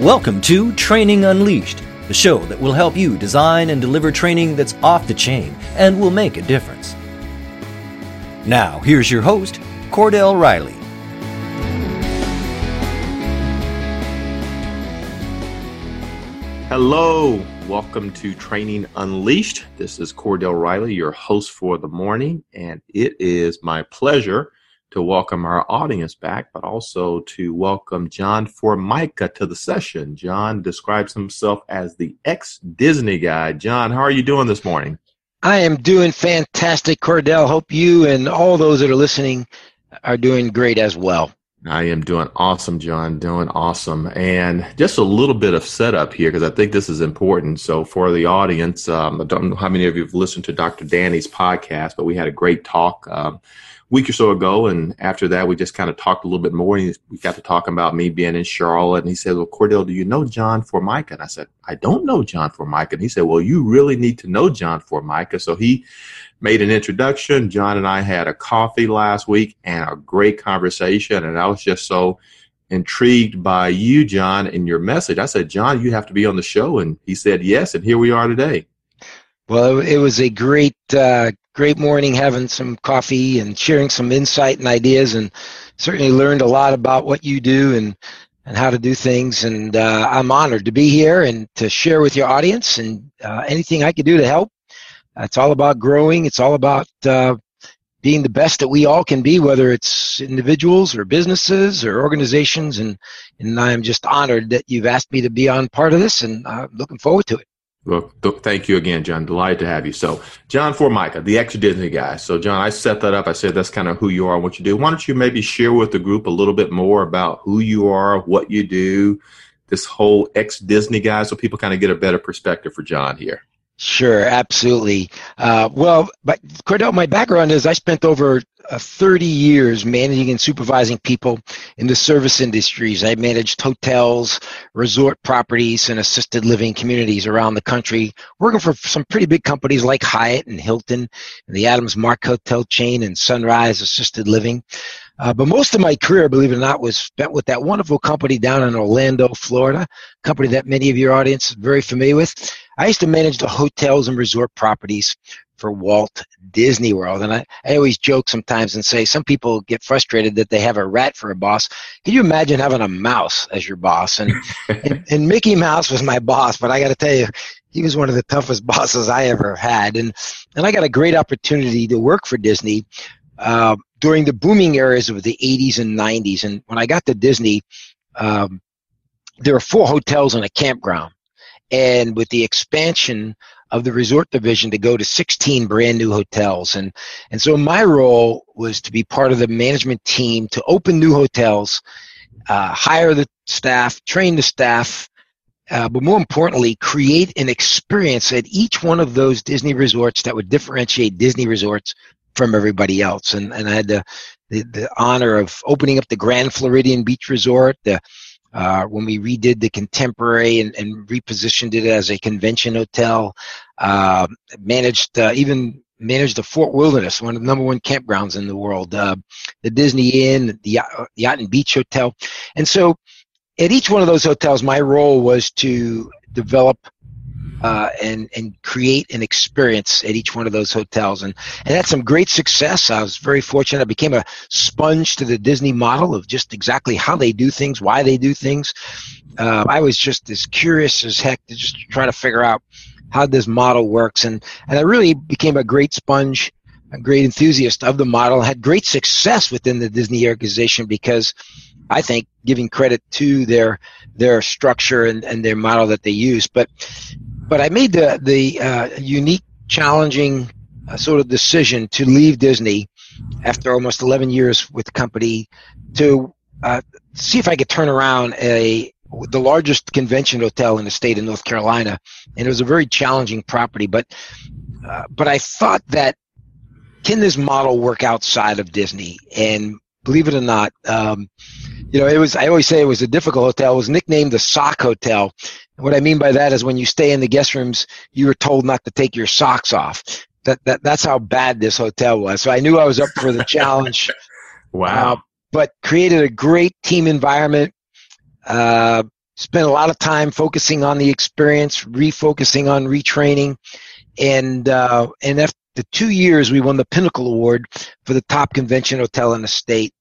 Welcome to Training Unleashed, the show that will help you design and deliver training that's off the chain and will make a difference. Now, here's your host, Cordell Riley. Hello, welcome to Training Unleashed. This is Cordell Riley, your host for the morning, and it is my pleasure to welcome our audience back, but also to welcome John Formica to the session. John describes himself as the ex Disney guy. John, how are you doing this morning? I am doing fantastic, Cordell. Hope you and all those that are listening are doing great as well. I am doing awesome, John. Doing awesome. And just a little bit of setup here because I think this is important. So, for the audience, um, I don't know how many of you have listened to Dr. Danny's podcast, but we had a great talk. Um, week or so ago. And after that, we just kind of talked a little bit more. And we got to talking about me being in Charlotte. And he said, Well, Cordell, do you know John Formica? And I said, I don't know John Formica. And he said, Well, you really need to know John Formica. So he made an introduction. John and I had a coffee last week and a great conversation. And I was just so intrigued by you, John, and your message. I said, John, you have to be on the show. And he said, Yes. And here we are today. Well, it was a great, uh, great morning having some coffee and sharing some insight and ideas and certainly learned a lot about what you do and and how to do things. And uh, i'm honored to be here and to share with your audience and uh, anything i can do to help. It's all about growing. It's all about uh, being the best that we all can be whether it's individuals or businesses or organizations. And and i'm just honored that you've asked me to be on part of this and i'm looking forward to it well, th- thank you again, John. Delighted to have you. So, John Formica, the ex Disney guy. So, John, I set that up. I said that's kind of who you are and what you do. Why don't you maybe share with the group a little bit more about who you are, what you do, this whole ex Disney guy, so people kind of get a better perspective for John here. Sure, absolutely. Uh, well, but Cordell, my background is I spent over uh, 30 years managing and supervising people in the service industries. I managed hotels, resort properties, and assisted living communities around the country, working for some pretty big companies like Hyatt and Hilton, and the Adams Mark Hotel chain, and Sunrise Assisted Living. Uh, but most of my career, believe it or not, was spent with that wonderful company down in Orlando, Florida, company that many of your audience is very familiar with. I used to manage the hotels and resort properties for Walt Disney World. And I, I always joke sometimes and say some people get frustrated that they have a rat for a boss. Can you imagine having a mouse as your boss? And, and, and Mickey Mouse was my boss, but I got to tell you, he was one of the toughest bosses I ever had. And, and I got a great opportunity to work for Disney uh, during the booming eras of the 80s and 90s. And when I got to Disney, um, there were four hotels and a campground. And with the expansion of the resort division to go to 16 brand new hotels. And, and so my role was to be part of the management team to open new hotels, uh, hire the staff, train the staff, uh, but more importantly, create an experience at each one of those Disney resorts that would differentiate Disney resorts from everybody else. And, and I had the, the, the honor of opening up the Grand Floridian Beach Resort, the uh, when we redid the contemporary and, and, repositioned it as a convention hotel, uh, managed uh, even managed the Fort Wilderness, one of the number one campgrounds in the world, uh, the Disney Inn, the Yacht and Beach Hotel, and so at each one of those hotels, my role was to develop uh, and and create an experience at each one of those hotels, and and had some great success. I was very fortunate. I became a sponge to the Disney model of just exactly how they do things, why they do things. Uh, I was just as curious as heck to just try to figure out how this model works, and and I really became a great sponge, a great enthusiast of the model. Had great success within the Disney organization because. I think giving credit to their their structure and, and their model that they use. But but I made the the uh, unique, challenging uh, sort of decision to leave Disney after almost 11 years with the company to uh, see if I could turn around a the largest convention hotel in the state of North Carolina, and it was a very challenging property. But uh, but I thought that can this model work outside of Disney? And believe it or not, um, you know, it was. I always say it was a difficult hotel. It was nicknamed the Sock Hotel and what I mean by that is when you stay in the guest rooms, you were told not to take your socks off. That, that that's how bad this hotel was. So I knew I was up for the challenge. wow. Uh, but created a great team environment. Uh, spent a lot of time focusing on the experience, refocusing on retraining, and uh, and after two years, we won the Pinnacle Award for the top convention hotel in the state.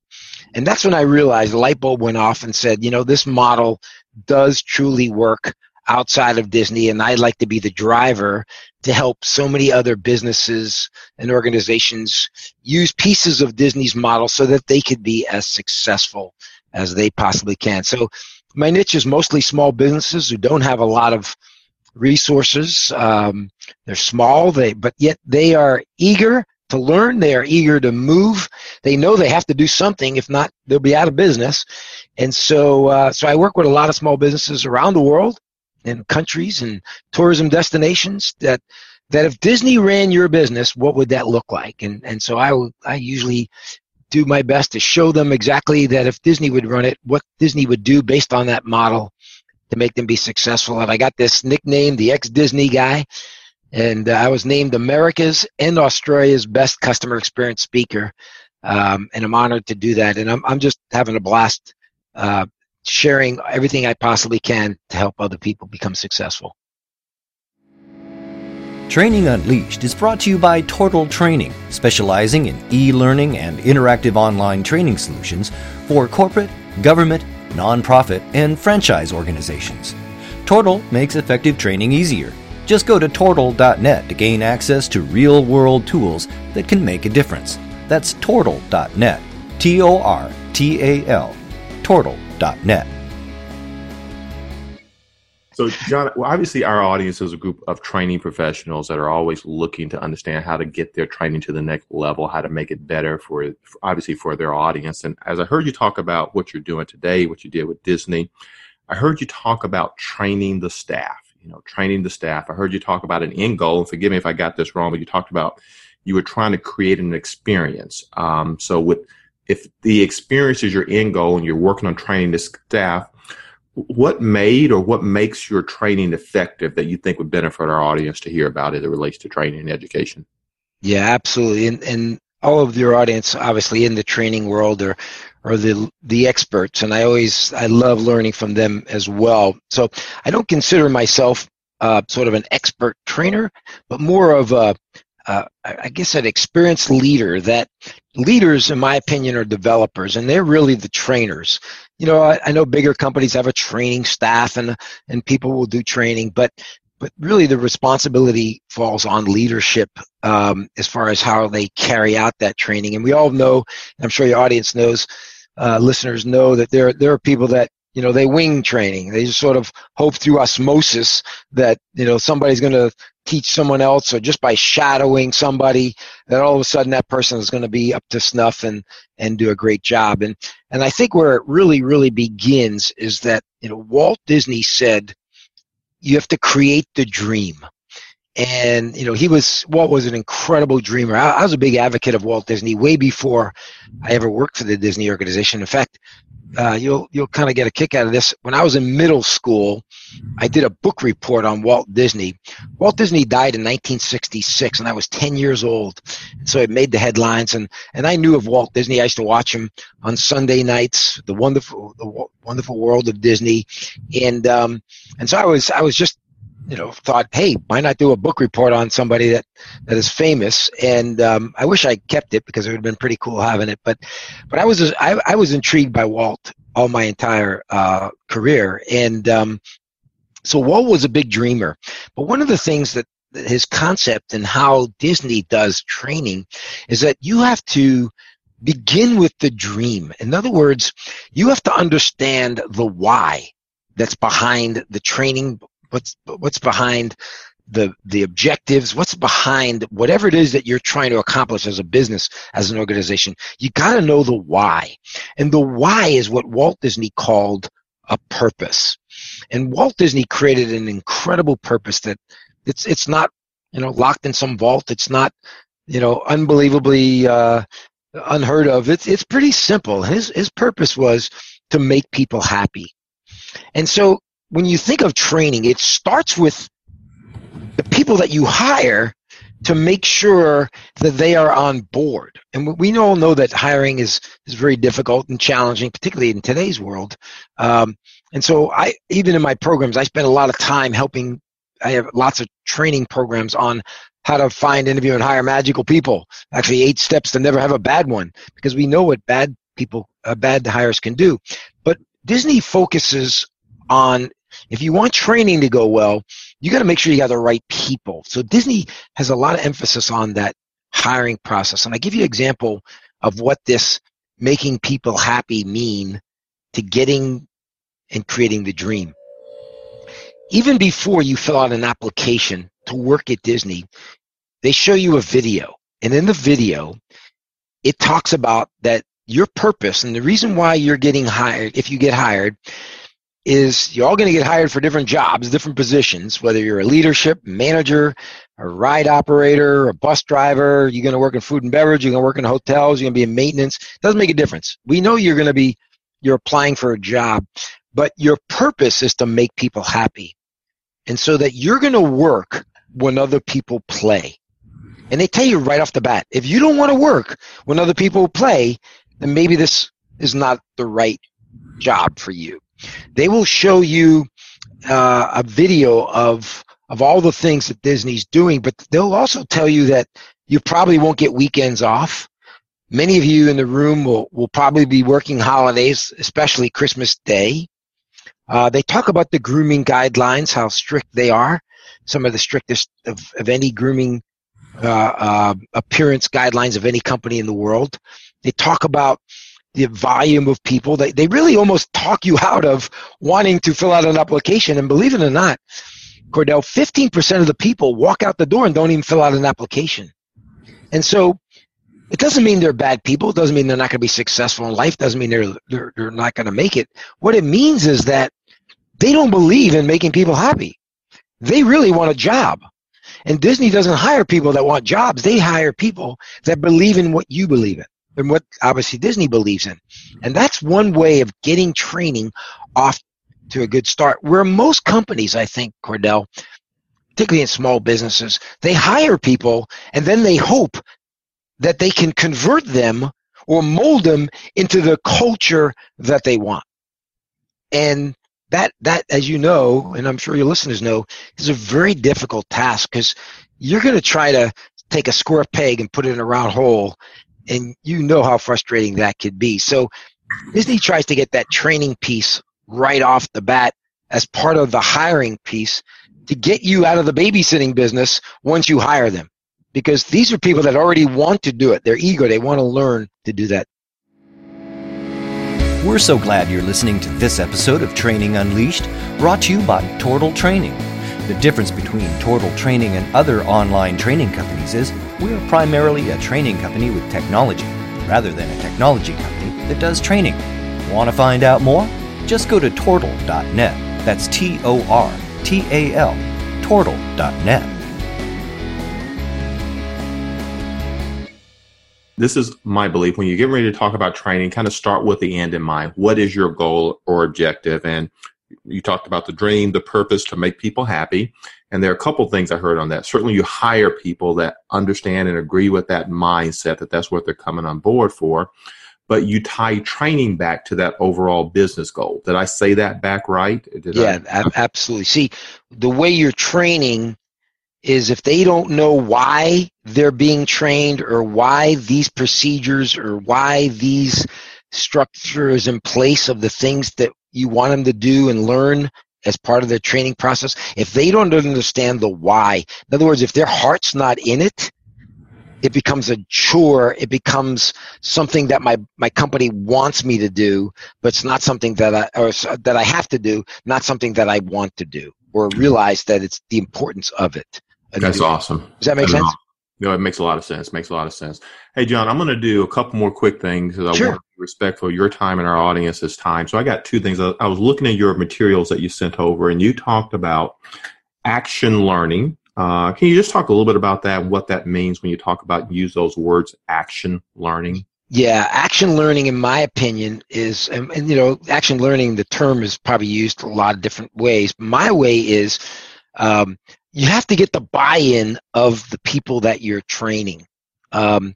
And that's when I realized the light bulb went off and said, you know, this model does truly work outside of Disney, and I'd like to be the driver to help so many other businesses and organizations use pieces of Disney's model so that they could be as successful as they possibly can. So my niche is mostly small businesses who don't have a lot of resources. Um, they're small, they but yet they are eager to learn. They are eager to move. They know they have to do something. If not, they'll be out of business. And so, uh, so I work with a lot of small businesses around the world and countries and tourism destinations that that if Disney ran your business, what would that look like? And and so I I usually do my best to show them exactly that if Disney would run it, what Disney would do based on that model to make them be successful. And I got this nickname, the ex Disney guy, and uh, I was named America's and Australia's best customer experience speaker. Um, and I'm honored to do that. And I'm I'm just having a blast uh, sharing everything I possibly can to help other people become successful. Training Unleashed is brought to you by Tortal Training, specializing in e learning and interactive online training solutions for corporate, government, nonprofit, and franchise organizations. Tortal makes effective training easier. Just go to tortal.net to gain access to real world tools that can make a difference. That's tortal.net. T O R T A L. Tortal.net. So, John, well, obviously, our audience is a group of training professionals that are always looking to understand how to get their training to the next level, how to make it better for, obviously, for their audience. And as I heard you talk about what you're doing today, what you did with Disney, I heard you talk about training the staff. You know, training the staff. I heard you talk about an end goal. And forgive me if I got this wrong, but you talked about you were trying to create an experience. Um, so, with if the experience is your end goal and you're working on training the staff what made or what makes your training effective that you think would benefit our audience to hear about as it relates to training and education? Yeah, absolutely. And, and all of your audience, obviously in the training world or, or the, the experts. And I always, I love learning from them as well. So I don't consider myself uh, sort of an expert trainer, but more of a, uh, I guess an experienced leader that leaders, in my opinion, are developers and they're really the trainers. You know, I, I, know bigger companies have a training staff and, and people will do training, but, but really the responsibility falls on leadership um, as far as how they carry out that training. And we all know, I'm sure your audience knows, uh, listeners know that there, there are people that you know they wing training they just sort of hope through osmosis that you know somebody's going to teach someone else or just by shadowing somebody that all of a sudden that person is going to be up to snuff and and do a great job and and I think where it really really begins is that you know Walt Disney said you have to create the dream. And you know he was Walt was an incredible dreamer. I, I was a big advocate of Walt Disney way before I ever worked for the Disney organization. In fact uh, you'll you'll kind of get a kick out of this. When I was in middle school, I did a book report on Walt Disney. Walt Disney died in 1966, and I was 10 years old, so it made the headlines. and And I knew of Walt Disney. I used to watch him on Sunday nights, the wonderful the wonderful world of Disney, and um, and so I was I was just you know, thought, hey, why not do a book report on somebody that, that is famous? And um, I wish I kept it because it would have been pretty cool having it. But, but I was I, I was intrigued by Walt all my entire uh, career, and um, so Walt was a big dreamer. But one of the things that his concept and how Disney does training is that you have to begin with the dream. In other words, you have to understand the why that's behind the training what's what's behind the the objectives what's behind whatever it is that you're trying to accomplish as a business as an organization you got to know the why. And the why is what walt disney called a purpose. And walt disney created an incredible purpose that it's it's not you know locked in some vault. It's not you know unbelievably uh, unheard of. It's it's pretty simple. His his purpose was to make people happy. And so when you think of training, it starts with the people that you hire to make sure that they are on board. And we all know that hiring is, is very difficult and challenging, particularly in today's world. Um, and so I, even in my programs, I spend a lot of time helping. I have lots of training programs on how to find, interview, and hire magical people. Actually, eight steps to never have a bad one, because we know what bad people, uh, bad hires can do. But Disney focuses on if you want training to go well, you got to make sure you got the right people. So Disney has a lot of emphasis on that hiring process. And I give you an example of what this making people happy mean to getting and creating the dream. Even before you fill out an application to work at Disney, they show you a video. And in the video, it talks about that your purpose and the reason why you're getting hired, if you get hired, is you're all going to get hired for different jobs, different positions, whether you're a leadership, manager, a ride operator, a bus driver, you're going to work in food and beverage, you're going to work in hotels, you're going to be in maintenance. It doesn't make a difference. We know you're going to be, you're applying for a job, but your purpose is to make people happy. And so that you're going to work when other people play. And they tell you right off the bat, if you don't want to work when other people play, then maybe this is not the right job for you. They will show you uh, a video of of all the things that Disney's doing, but they'll also tell you that you probably won't get weekends off. Many of you in the room will, will probably be working holidays, especially Christmas Day. Uh, they talk about the grooming guidelines, how strict they are, some of the strictest of, of any grooming uh, uh, appearance guidelines of any company in the world. They talk about the volume of people. They, they really almost talk you out of wanting to fill out an application. And believe it or not, Cordell, 15% of the people walk out the door and don't even fill out an application. And so it doesn't mean they're bad people. It doesn't mean they're not going to be successful in life. It doesn't mean they're, they're, they're not going to make it. What it means is that they don't believe in making people happy. They really want a job. And Disney doesn't hire people that want jobs. They hire people that believe in what you believe in and what obviously Disney believes in. And that's one way of getting training off to a good start. Where most companies, I think, Cordell, particularly in small businesses, they hire people and then they hope that they can convert them or mold them into the culture that they want. And that, that, as you know, and I'm sure your listeners know, is a very difficult task because you're going to try to take a square peg and put it in a round hole and you know how frustrating that could be. So Disney tries to get that training piece right off the bat as part of the hiring piece to get you out of the babysitting business once you hire them. Because these are people that already want to do it. They're eager. They want to learn to do that. We're so glad you're listening to this episode of Training Unleashed, brought to you by Tortal Training. The difference between Tortal Training and other online training companies is we're primarily a training company with technology, rather than a technology company that does training. Want to find out more? Just go to tortal.net. That's T O R T A L, tortal.net. This is my belief. When you get ready to talk about training, kind of start with the end in mind. What is your goal or objective? And you talked about the dream, the purpose to make people happy. And there are a couple things I heard on that. Certainly, you hire people that understand and agree with that mindset that that's what they're coming on board for. But you tie training back to that overall business goal. Did I say that back right? Did yeah, I? absolutely. See, the way you're training is if they don't know why they're being trained or why these procedures or why these structures in place of the things that you want them to do and learn as part of their training process, if they don't understand the why, in other words, if their heart's not in it, it becomes a chore. It becomes something that my, my company wants me to do, but it's not something that I, or that I have to do, not something that I want to do or realize that it's the importance of it. That's awesome. Does that make That's sense? Awesome. No, it makes a lot of sense. Makes a lot of sense. Hey, John, I'm going to do a couple more quick things because I sure. want to be respectful of your time and our audience's time. So I got two things. I was looking at your materials that you sent over, and you talked about action learning. Uh, can you just talk a little bit about that? What that means when you talk about use those words, action learning? Yeah, action learning, in my opinion, is, and, and you know, action learning. The term is probably used a lot of different ways. My way is um, you have to get the buy-in of the people that you're training. Um,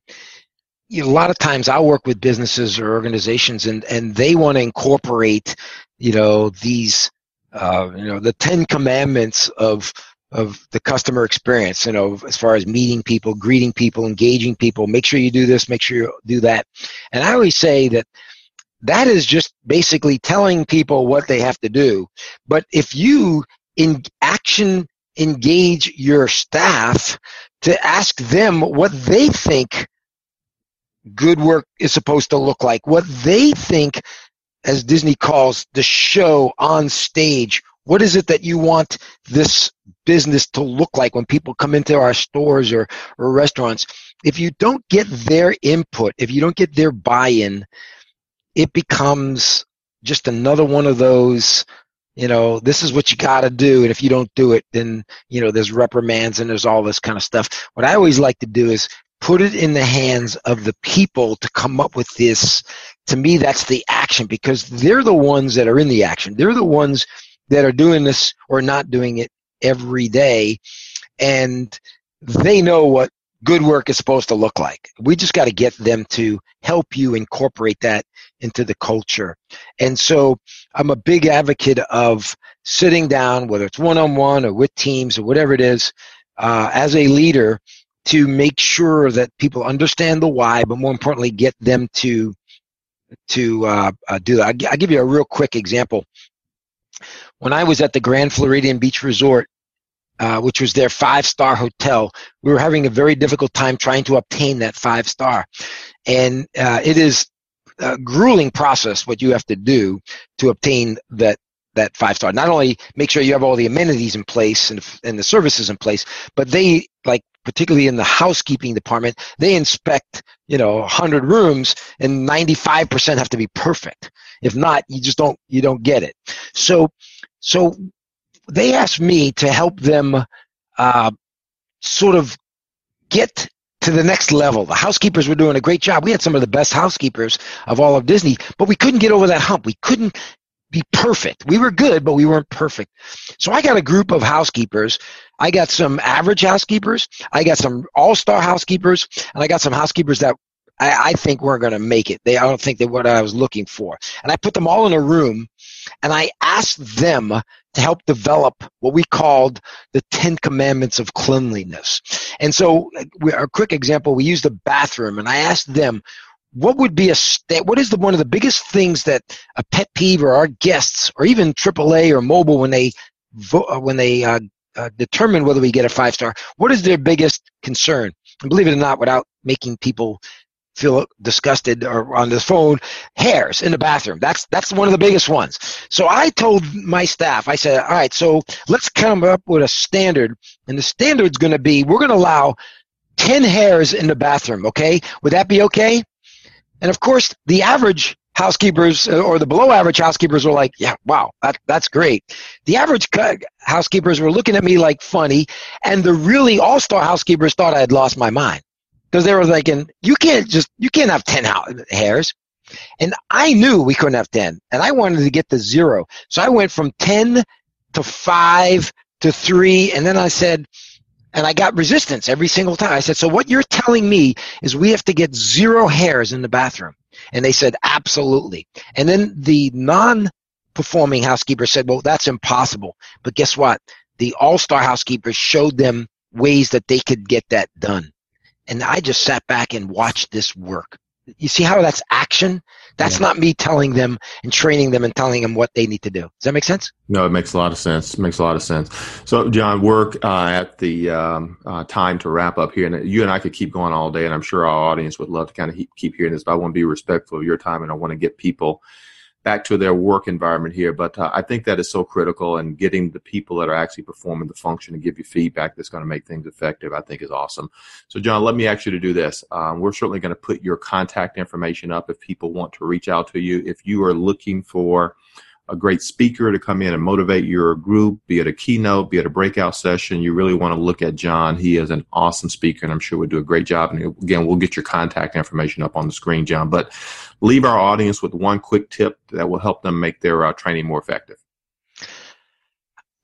you know, a lot of times I work with businesses or organizations, and and they want to incorporate, you know, these, uh, you know, the Ten Commandments of of the customer experience. You know, as far as meeting people, greeting people, engaging people. Make sure you do this. Make sure you do that. And I always say that that is just basically telling people what they have to do. But if you in action engage your staff to ask them what they think good work is supposed to look like, what they think, as Disney calls the show on stage. What is it that you want this business to look like when people come into our stores or, or restaurants? If you don't get their input, if you don't get their buy in, it becomes just another one of those you know this is what you got to do and if you don't do it then you know there's reprimands and there's all this kind of stuff. What i always like to do is put it in the hands of the people to come up with this. To me that's the action because they're the ones that are in the action. They're the ones that are doing this or not doing it every day and they know what good work is supposed to look like. We just got to get them to help you incorporate that into the culture. And so I'm a big advocate of sitting down, whether it's one on one or with teams or whatever it is, uh, as a leader to make sure that people understand the why, but more importantly, get them to to uh, uh, do that. I'll, I'll give you a real quick example. When I was at the Grand Floridian Beach Resort uh, which was their five star hotel. We were having a very difficult time trying to obtain that five star. And uh, it is a grueling process what you have to do to obtain that that five star. Not only make sure you have all the amenities in place and, and the services in place, but they like particularly in the housekeeping department, they inspect, you know, 100 rooms and 95% have to be perfect. If not, you just don't you don't get it. So so they asked me to help them uh, sort of get to the next level. The housekeepers were doing a great job. We had some of the best housekeepers of all of Disney, but we couldn't get over that hump. We couldn't be perfect. We were good, but we weren't perfect. So I got a group of housekeepers. I got some average housekeepers. I got some all-star housekeepers, and I got some housekeepers that I, I think weren't going to make it. They, I don't think they were what I was looking for. And I put them all in a room, and I asked them to help develop what we called the Ten Commandments of Cleanliness. And so, we, a quick example, we used the bathroom, and I asked them, what would be a sta- what is the one of the biggest things that a pet peeve or our guests or even AAA or Mobil when they vo- uh, when they uh, uh, determine whether we get a five star, what is their biggest concern? And believe it or not, without making people feel disgusted or on the phone hairs in the bathroom. That's that's one of the biggest ones. So i told my staff i said all right so let's come up with a standard and the standard's going to be we're going to allow 10 hairs in the bathroom okay? Would that be okay? And of course the average housekeepers uh, or the below average housekeepers were like yeah wow that, that's great. The average housekeepers were looking at me like funny and the really all-star housekeepers thought i had lost my mind because they were thinking you can't just you can't have 10 hairs. And i knew we couldn't have 10 and i wanted to get to zero. So i went from 10 to 5 to 3 and then i said and i got resistance every single time. I said so what you're telling me is we have to get zero hairs in the bathroom. And they said absolutely. And then the non performing housekeeper said well that's impossible. But guess what? The all-star housekeepers showed them ways that they could get that done and I just sat back and watched this work. You see how that's action? That's yeah. not me telling them and training them and telling them what they need to do. Does that make sense? No, it makes a lot of sense. It makes a lot of sense. So, John, work uh, at the um, uh, time to wrap up here, and you and I could keep going all day, and I'm sure our audience would love to kind of keep hearing this. But I want to be respectful of your time, and I want to get people back to their work environment here. But uh, I think that is so critical, and getting the people that are actually performing the function to give you feedback that's going to make things effective, I think is awesome. So, John, let me ask you to do this. Um, we're certainly going to put your contact information up if people want to reach out to you. If you are looking for a great speaker to come in and motivate your group, be it a keynote, be it a breakout session, you really want to look at John. He is an awesome speaker, and I'm sure would do a great job. And again, we'll get your contact information up on the screen, John. But leave our audience with one quick tip that will help them make their uh, training more effective.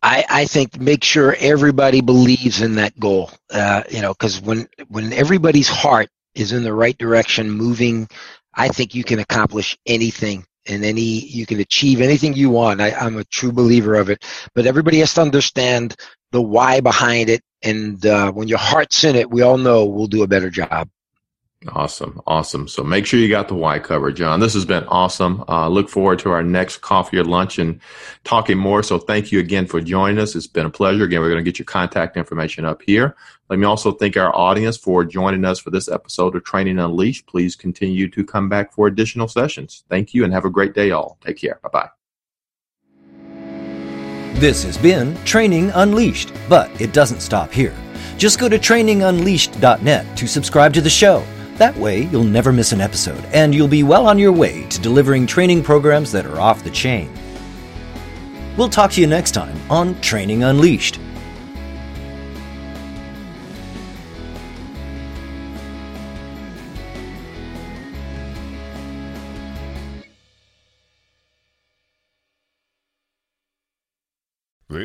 I, I think make sure everybody believes in that goal. Uh, you know, because when when everybody's heart is in the right direction, moving, I think you can accomplish anything and any you can achieve anything you want. I, I'm a true believer of it. But everybody has to understand the why behind it, and uh, when your heart's in it, we all know we'll do a better job. Awesome. Awesome. So make sure you got the why covered, John. This has been awesome. Uh, look forward to our next coffee or lunch and talking more. So thank you again for joining us. It's been a pleasure. Again, we're going to get your contact information up here. Let me also thank our audience for joining us for this episode of Training Unleashed. Please continue to come back for additional sessions. Thank you and have a great day, all. Take care. Bye bye. This has been Training Unleashed, but it doesn't stop here. Just go to trainingunleashed.net to subscribe to the show. That way, you'll never miss an episode, and you'll be well on your way to delivering training programs that are off the chain. We'll talk to you next time on Training Unleashed.